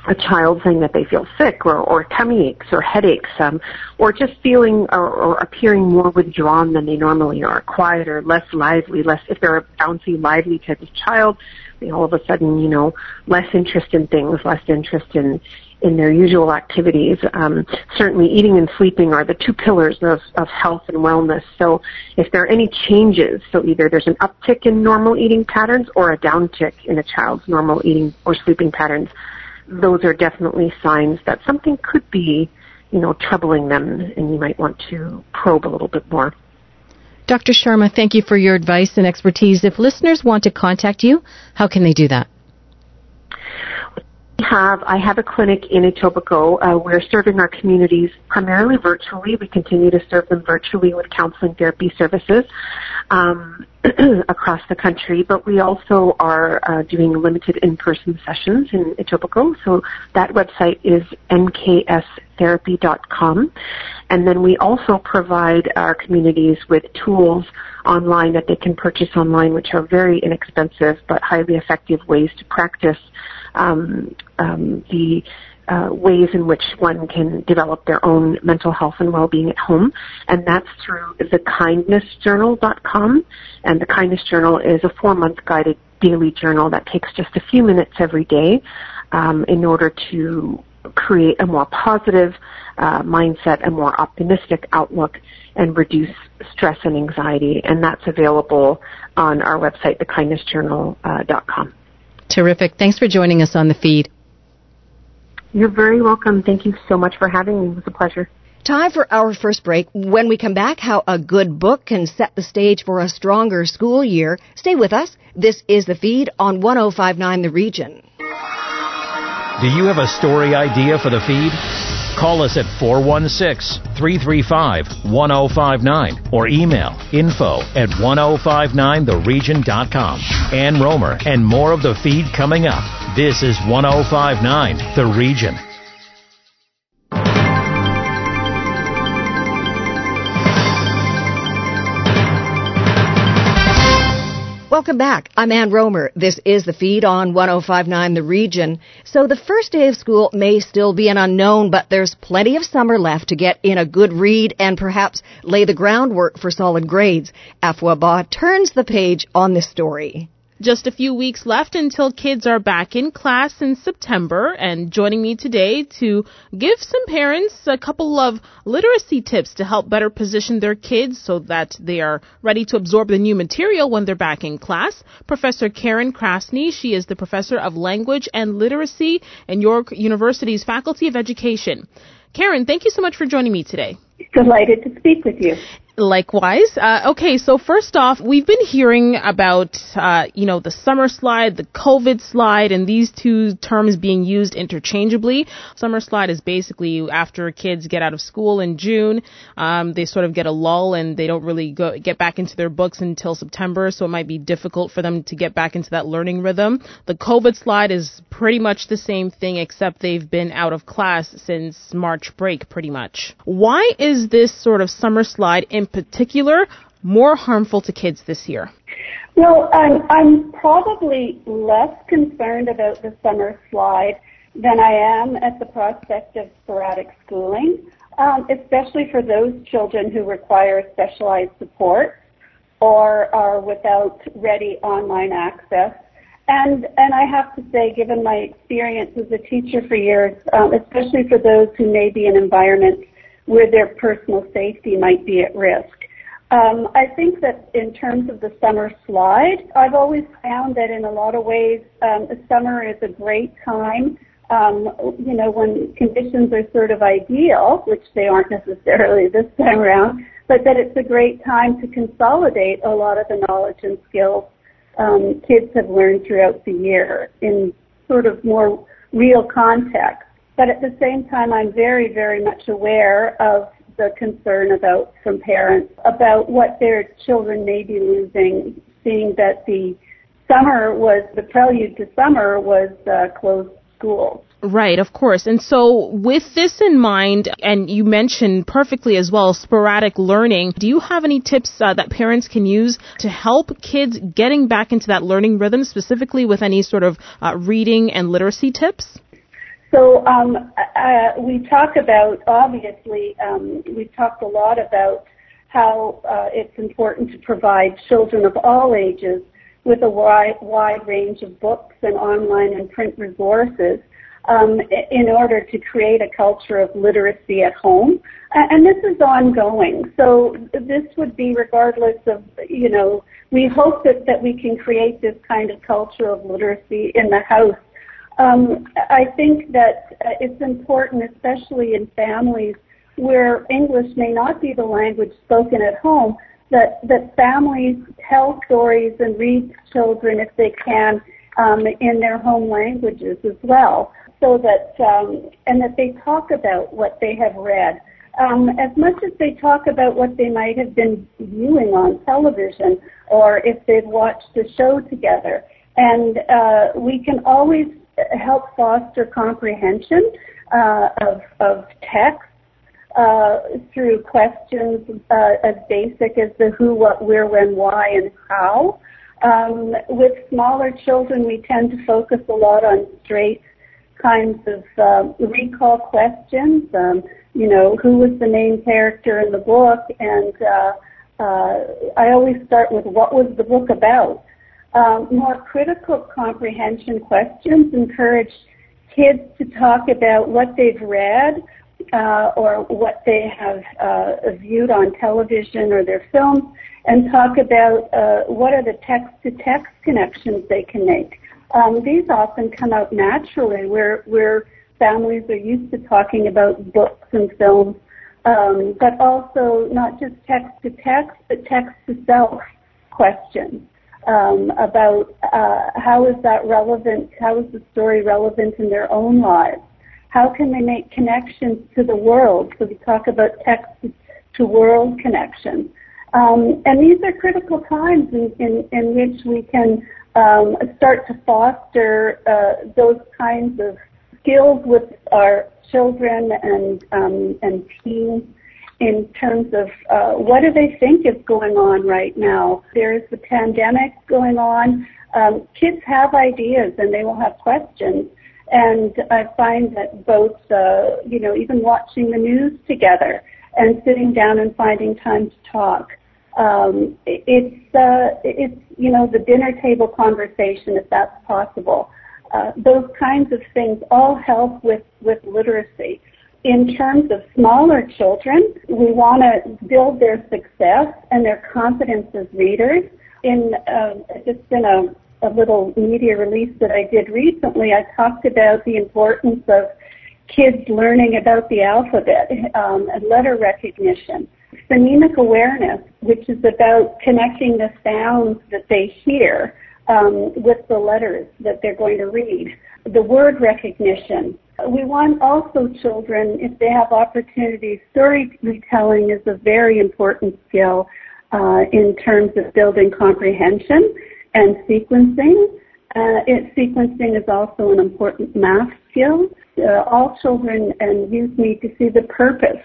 a child saying that they feel sick or, or tummy aches or headaches, um, or just feeling or, or appearing more withdrawn than they normally are, quieter, less lively, less, if they're a bouncy, lively type of child, they all of a sudden, you know, less interest in things, less interest in, in their usual activities. Um, certainly, eating and sleeping are the two pillars of, of health and wellness. So, if there are any changes, so either there's an uptick in normal eating patterns or a downtick in a child's normal eating or sleeping patterns, those are definitely signs that something could be, you know, troubling them, and you might want to probe a little bit more. Dr. Sharma, thank you for your advice and expertise. If listeners want to contact you, how can they do that? Have I have a clinic in Etobicoke. Uh, we're serving our communities primarily virtually. We continue to serve them virtually with counseling therapy services um, (clears throat) across the country, but we also are uh, doing limited in-person sessions in Etobicoke. So that website is nkstherapy.com, and then we also provide our communities with tools online that they can purchase online, which are very inexpensive but highly effective ways to practice um, um, the uh, ways in which one can develop their own mental health and well-being at home, and that's through thekindnessjournal.com. And the Kindness Journal is a four-month guided daily journal that takes just a few minutes every day um, in order to create a more positive uh, mindset, a more optimistic outlook, and reduce stress and anxiety. And that's available on our website, thekindnessjournal.com. Uh, Terrific. Thanks for joining us on the feed. You're very welcome. Thank you so much for having me. It was a pleasure. Time for our first break. When we come back, how a good book can set the stage for a stronger school year. Stay with us. This is the feed on 1059 The Region. Do you have a story idea for the feed? Call us at 416 335 1059 or email info at 1059theregion.com. Ann Romer and more of the feed coming up. This is 1059 The Region. Welcome back. I'm Ann Romer. This is the feed on 1059 The Region. So the first day of school may still be an unknown, but there's plenty of summer left to get in a good read and perhaps lay the groundwork for solid grades. Afua Ba turns the page on this story. Just a few weeks left until kids are back in class in September, and joining me today to give some parents a couple of literacy tips to help better position their kids so that they are ready to absorb the new material when they're back in class. Professor Karen Krasny, she is the professor of language and literacy in York University's Faculty of Education. Karen, thank you so much for joining me today. Delighted to speak with you. Likewise. Uh, okay, so first off, we've been hearing about, uh, you know, the summer slide, the COVID slide, and these two terms being used interchangeably. Summer slide is basically after kids get out of school in June, um, they sort of get a lull and they don't really go get back into their books until September, so it might be difficult for them to get back into that learning rhythm. The COVID slide is pretty much the same thing, except they've been out of class since March break, pretty much. Why is this sort of summer slide in particular more harmful to kids this year? Well, I'm, I'm probably less concerned about the summer slide than I am at the prospect of sporadic schooling, um, especially for those children who require specialized support or are without ready online access. And and I have to say, given my experience as a teacher for years, um, especially for those who may be in environments where their personal safety might be at risk. Um, I think that in terms of the summer slide, I've always found that in a lot of ways, um, summer is a great time. Um, you know, when conditions are sort of ideal, which they aren't necessarily (laughs) this time around, but that it's a great time to consolidate a lot of the knowledge and skills um, kids have learned throughout the year in sort of more real context. But at the same time, I'm very, very much aware of the concern about from parents about what their children may be losing, seeing that the summer was the prelude to summer was uh, closed schools. Right, of course. And so with this in mind, and you mentioned perfectly as well, sporadic learning, do you have any tips uh, that parents can use to help kids getting back into that learning rhythm, specifically with any sort of uh, reading and literacy tips? So um, uh, we talk about obviously um, we've talked a lot about how uh, it's important to provide children of all ages with a wide, wide range of books and online and print resources um, in order to create a culture of literacy at home. And this is ongoing. So this would be regardless of, you know, we hope that, that we can create this kind of culture of literacy in the house um, I think that uh, it's important, especially in families where English may not be the language spoken at home, that, that families tell stories and read to children if they can um, in their home languages as well, so that um, and that they talk about what they have read. Um, as much as they talk about what they might have been viewing on television or if they've watched a show together. And uh, we can always help foster comprehension uh, of, of text uh, through questions uh, as basic as the who, what, where, when, why, and how. Um, with smaller children, we tend to focus a lot on straight kinds of um, recall questions. Um, you know, who was the main character in the book? And uh, uh, I always start with what was the book about? Um, more critical comprehension questions encourage kids to talk about what they've read uh, or what they have uh, viewed on television or their films and talk about uh, what are the text-to-text connections they can make. Um, these often come out naturally where, where families are used to talking about books and films, um, but also not just text-to-text, but text-to-self questions um, about uh, how is that relevant, how is the story relevant in their own lives? How can they make connections to the world? So we talk about text to world connections. Um, and these are critical times in, in, in which we can um, start to foster uh, those kinds of skills with our children and um, and teens in terms of uh, what do they think is going on right now. There is the pandemic going on. Um, kids have ideas and they will have questions. And I find that both, uh, you know, even watching the news together and sitting down and finding time to talk. Um, it's, uh, it's, you know, the dinner table conversation, if that's possible. Uh, those kinds of things all help with, with literacy. In terms of smaller children, we want to build their success and their confidence as readers. In uh, just in a a little media release that I did recently, I talked about the importance of kids learning about the alphabet um, and letter recognition. Phonemic awareness, which is about connecting the sounds that they hear um, with the letters that they're going to read. The word recognition. We want also children, if they have opportunities, storytelling is a very important skill uh, in terms of building comprehension and sequencing. Uh, it, sequencing is also an important math skill. Uh, all children and youth need to see the purpose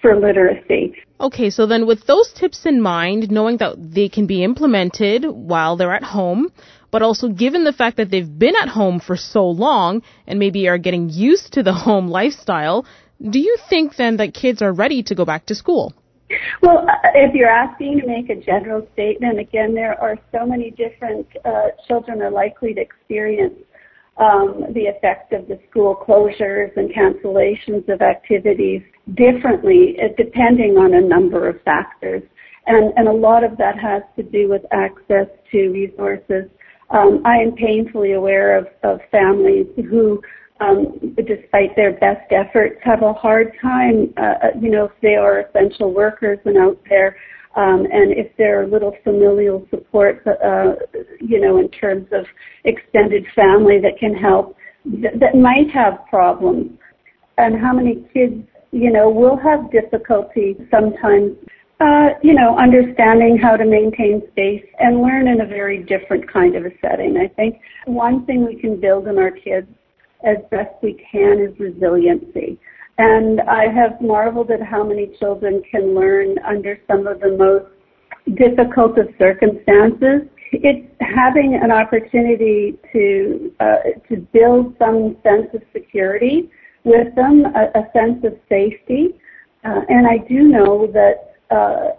for literacy. Okay, so then with those tips in mind, knowing that they can be implemented while they're at home, but also given the fact that they've been at home for so long and maybe are getting used to the home lifestyle, do you think then that kids are ready to go back to school? Well, uh, if you're asking to make a general statement, again, there are so many different uh, children are likely to experience um, the effect of the school closures and cancellations of activities differently, uh, depending on a number of factors. And, and a lot of that has to do with access to resources. Um, I am painfully aware of, of families who um, despite their best efforts, have a hard time, uh, uh, you know, if they are essential workers and out there, um, and if there are little familial support, uh, you know, in terms of extended family that can help, th- that might have problems. And how many kids, you know, will have difficulty sometimes uh, you know, understanding how to maintain space and learn in a very different kind of a setting. I think one thing we can build in our kids as best we can is resiliency. And I have marveled at how many children can learn under some of the most difficult of circumstances. It's having an opportunity to uh, to build some sense of security with them, a, a sense of safety. Uh, and I do know that uh,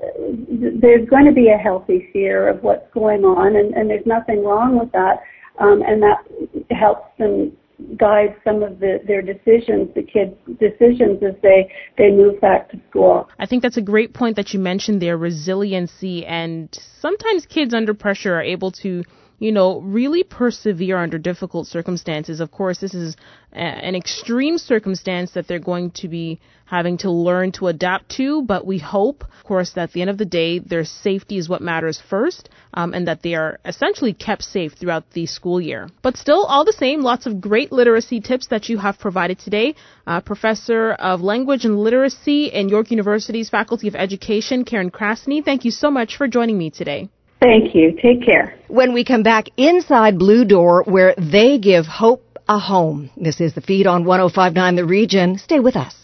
there's going to be a healthy fear of what's going on, and, and there's nothing wrong with that. Um, and that helps them guide some of the, their decisions, the kids' decisions as they, they move back to school. I think that's a great point that you mentioned there, resiliency. And sometimes kids under pressure are able to you know, really persevere under difficult circumstances. Of course, this is a, an extreme circumstance that they're going to be having to learn to adapt to, but we hope, of course, that at the end of the day, their safety is what matters first, um, and that they are essentially kept safe throughout the school year. But still, all the same, lots of great literacy tips that you have provided today. Uh, Professor of Language and Literacy in York University's Faculty of Education, Karen Krasny, thank you so much for joining me today. Thank you. Take care. When we come back inside Blue Door, where they give hope a home. This is the feed on 1059 The Region. Stay with us.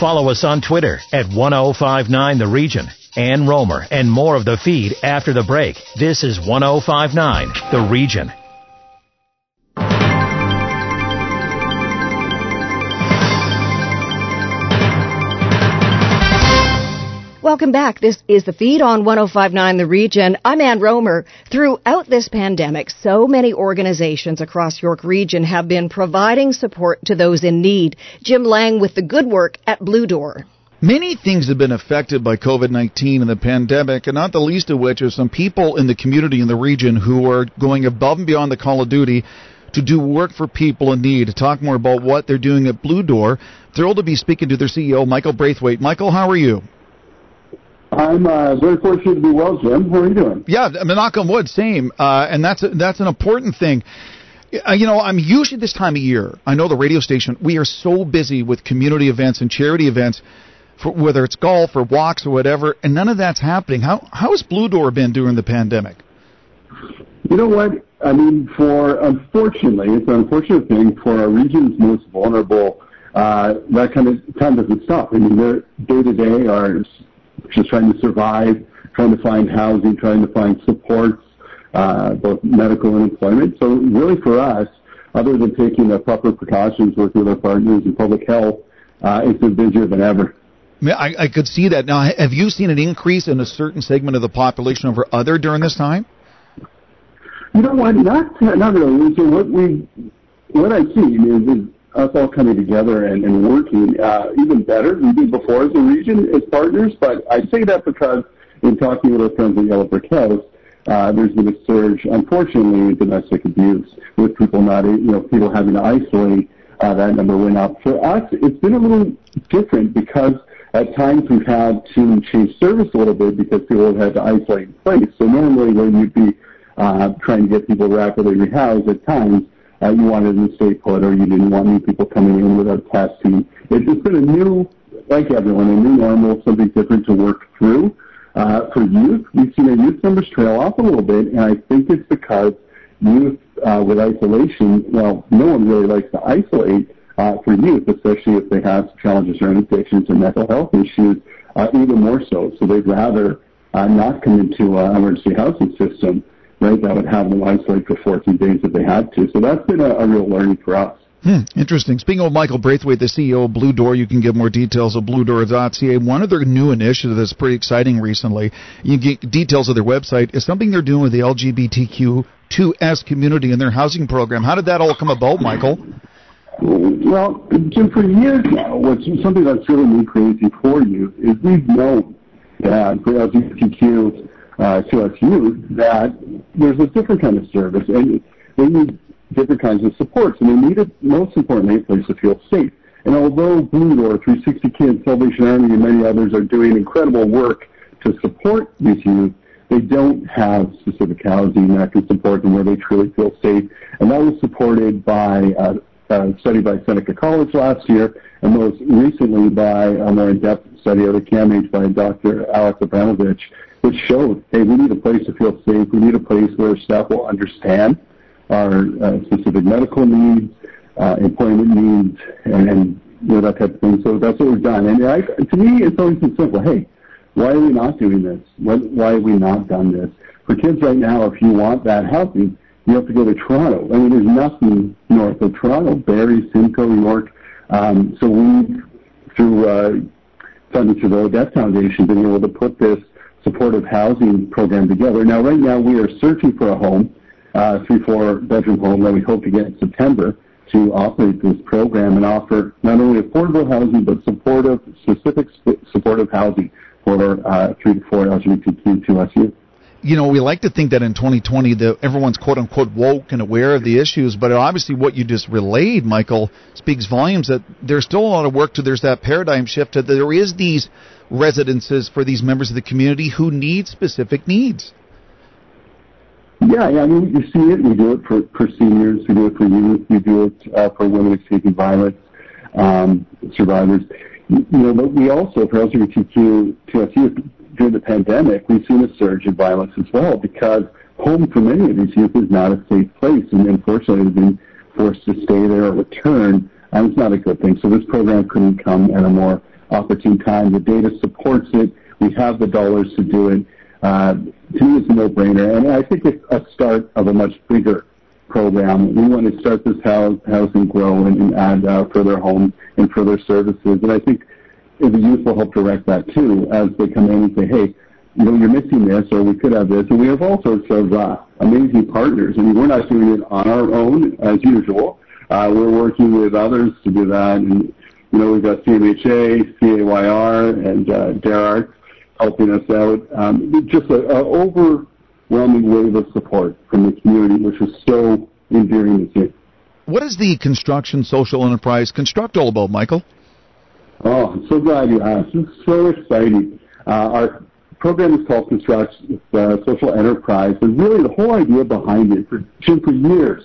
Follow us on Twitter at 1059 The Region. Ann Romer and more of the feed after the break. This is 1059 The Region. Welcome back. This is the feed on 1059 The Region. I'm Ann Romer. Throughout this pandemic, so many organizations across York Region have been providing support to those in need. Jim Lang with the good work at Blue Door. Many things have been affected by COVID 19 and the pandemic, and not the least of which are some people in the community in the region who are going above and beyond the call of duty to do work for people in need. To talk more about what they're doing at Blue Door, thrilled to be speaking to their CEO, Michael Braithwaite. Michael, how are you? I'm uh, very fortunate to be well, Jim. How are you doing? Yeah, knock on wood, same. Uh, and that's a, that's an important thing. Uh, you know, I'm usually this time of year. I know the radio station. We are so busy with community events and charity events, for whether it's golf or walks or whatever, and none of that's happening. How how has Blue Door been during the pandemic? You know what? I mean, for unfortunately, it's an unfortunate thing for our region's most vulnerable. Uh, that kind of time doesn't stop. I mean, their day to day are just trying to survive, trying to find housing, trying to find supports, uh, both medical and employment. So really for us, other than taking the proper precautions, working with our partners in public health, uh, it's been busier than ever. I, I could see that. Now, have you seen an increase in a certain segment of the population over other during this time? You know what? Not not really. So what we what I've seen is, is us all coming together and, and working uh, even better than we did before as a region as partners. But I say that because in talking with our friends at Yellow Brick House, uh, there's been a surge, unfortunately, in domestic abuse with people not, you know, people having to isolate. Uh, that number went up. For us, it's been a little different because at times we've had to change service a little bit because people have had to isolate in place. So normally when you'd be uh, trying to get people rapidly rehoused at times, uh, you wanted to stay put or you didn't want new people coming in without testing. It's just been a new, like everyone, a new normal, something different to work through. Uh, for youth, we've seen our youth numbers trail off a little bit, and I think it's because youth uh, with isolation, well, no one really likes to isolate uh, for youth, especially if they have challenges around addictions and mental health issues, uh, even more so. So they'd rather uh, not come into an emergency housing system right? That would have them isolate for 14 days if they had to. So that's been a, a real learning for us. Hmm, interesting. Speaking of Michael Braithwaite, the CEO of Blue Door, you can get more details at bluedoor.ca. One of their new initiatives that's pretty exciting recently, you get details of their website, is something they're doing with the LGBTQ2S community in their housing program. How did that all come about, Michael? Well, Jim, for years now, what's something that's really made crazy for you is we've known that for LGBTQ uh, to us youth that there's a different kind of service and they need different kinds of supports and they need, a, most importantly, a place to feel safe. And although Blue Door, 360 Kids, Salvation Army, and many others are doing incredible work to support these youth, they don't have specific housing that can support them where they truly feel safe. And that was supported by uh, a study by Seneca College last year, and most recently by a more in-depth study of CAMH by Dr. Alex Abramovich, which showed, hey, we need a place to feel safe. We need a place where staff will understand our uh, specific medical needs, uh, employment needs, and, and you know, that type of thing. So that's what we've done. And I, to me, it's always been simple. Hey, why are we not doing this? Why, have we not done this? For kids right now, if you want that housing, you have to go to Toronto. I mean, there's nothing north of Toronto, Barrie, Simcoe, York. Um, so we, through uh, funding through the Odette Foundation, being able to put this supportive housing program together. Now, right now, we are searching for a home, uh, three, four bedroom home that we hope to get in September to operate this program and offer not only affordable housing, but supportive, specific supportive housing for uh, three to four LGBTQ2S youth you know, we like to think that in 2020 that everyone's quote unquote woke and aware of the issues, but obviously what you just relayed, Michael, speaks volumes that there's still a lot of work to. There's that paradigm shift that there is these residences for these members of the community who need specific needs. Yeah, yeah, I mean, you see it. We do it for, for seniors. We do it for youth. We do it uh, for women escaping violence um, survivors. You know, but we also, for LGBTQ, TSU, during the pandemic, we've seen a surge in violence as well because home for many of these youth is not a safe place, and unfortunately, they've been forced to stay there or return, and it's not a good thing. So this program couldn't come at a more opportune time. The data supports it. We have the dollars to do it. Uh, to me, it's a no-brainer, and I think it's a start of a much bigger program. We want to start this house, house grow and, and add uh, further homes and further services. And I think the youth will help direct that too as they come in and say, hey, you know, you're missing this, or we could have this. And we have all sorts of uh, amazing partners. I mean, we're not doing it on our own as usual. Uh, we're working with others to do that. And, you know, we've got CMHA, CAYR, and uh, helping us out. Um, just an overwhelming wave of support from the community, which is so endearing to see. What is the construction social enterprise Construct all about, Michael? Oh, I'm so glad you asked. It's so exciting. Uh, our program is called Construct uh, Social Enterprise, and really the whole idea behind it for, for years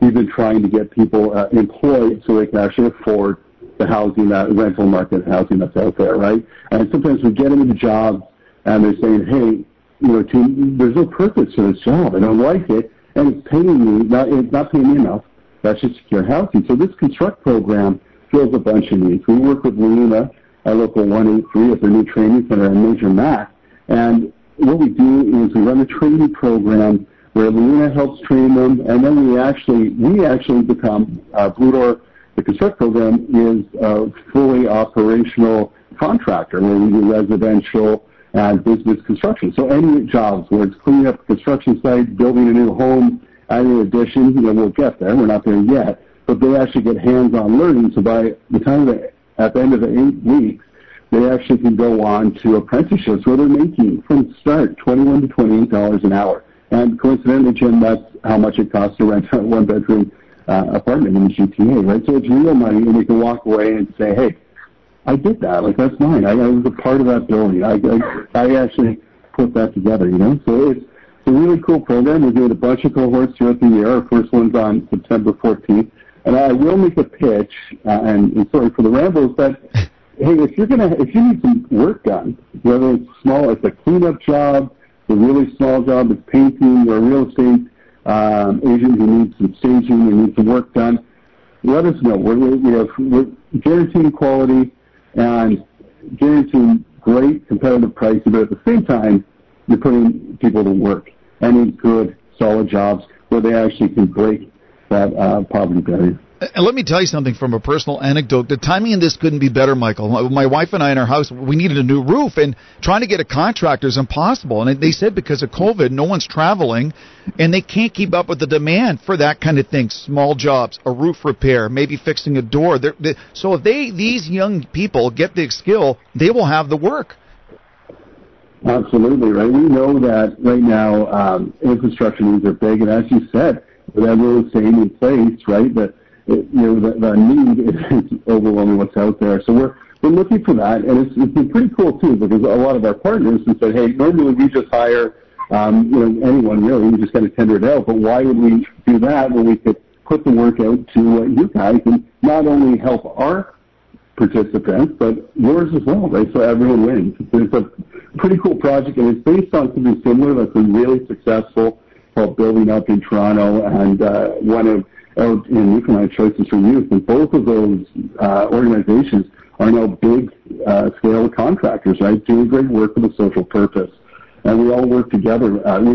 we've been trying to get people uh, employed so they can actually afford the housing, that rental market housing that's out there, right? And sometimes we get them into jobs and they're saying, hey, you know, to, there's no purpose to this job. I don't like it, and it's paying me not it's not paying me enough. That should secure housing. So this construct program fills a bunch of needs. We work with LiUNA, our local 183 at their new training center in Major Mac, and what we do is we run a training program where LiUNA helps train them, and then we actually we actually become uh, Blue Door. The construct program is a fully operational contractor where we do residential and business construction. So any jobs where it's cleaning up a construction site, building a new home, adding an addition, you know, we'll get there. We're not there yet, but they actually get hands-on learning. So by the time that at the end of the eight weeks, they actually can go on to apprenticeships where they're making from start 21 to 28 dollars an hour. And coincidentally, Jim, that's how much it costs to rent a one-bedroom uh, apartment in the GTA, right? So it's real money, and they can walk away and say, hey, I did that. Like that's mine. I, I was a part of that building. I, I I actually put that together. You know, so it's it's a really cool program. We're doing a bunch of cohorts throughout the year. Our first one's on September 14th, and I will make a pitch. Uh, and, and sorry for the rambles, but hey, if you're gonna if you need some work done, whether it's small, it's a cleanup job, a really small job, it's painting, or a real estate um, agent who needs some staging and needs some work done, let us know. We're, we have, we're guaranteeing quality and guaranteeing great competitive pricing, but at the same time, you're putting people to work and in good, solid jobs where they actually can break that uh, poverty barrier. And let me tell you something from a personal anecdote. The timing in this couldn't be better, Michael. My wife and I in our house, we needed a new roof, and trying to get a contractor is impossible. And they said because of COVID, no one's traveling, and they can't keep up with the demand for that kind of thing. Small jobs, a roof repair, maybe fixing a door. They're, they, so if they these young people get the skill, they will have the work. Absolutely right. We know that right now um, infrastructure needs are big, and as you said, with everyone staying in place, right, that you know, the, the need is (laughs) overwhelming what's out there. So we're we're looking for that, and it's, it's been pretty cool too because a lot of our partners have said, hey, normally we just hire, um, you know, anyone really, we just kind of tender it out. But why would we do that when we could put the work out to uh, you guys and not only help our participants, but yours as well, right? So everyone wins. It's a pretty cool project, and it's based on something similar that's been really successful called Building Up in Toronto, and uh, one of out in Newfoundland Choices for Youth, and both of those uh, organizations are now big uh, scale contractors, right, doing great work with a social purpose. And we all work together. Uh, we,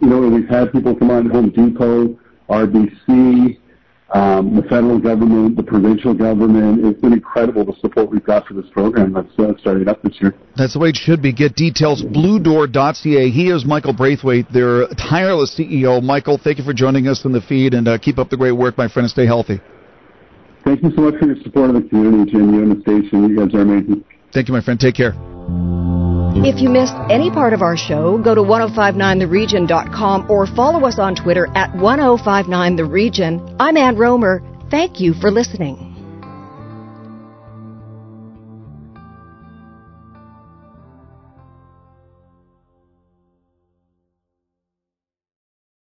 you know, we've had people come on Home Depot, RBC, um, the federal government, the provincial government. It's been incredible the support we've got for this program that's uh, starting up this year. That's the way it should be. Get details, bluedoor.ca. He is Michael Braithwaite, their tireless CEO. Michael, thank you for joining us in the feed and uh, keep up the great work, my friend, and stay healthy. Thank you so much for your support of the community, Jim. You and the station. You guys are amazing. Thank you, my friend. Take care. If you missed any part of our show, go to 1059theregion.com or follow us on Twitter at 1059theregion. I'm Ann Romer. Thank you for listening.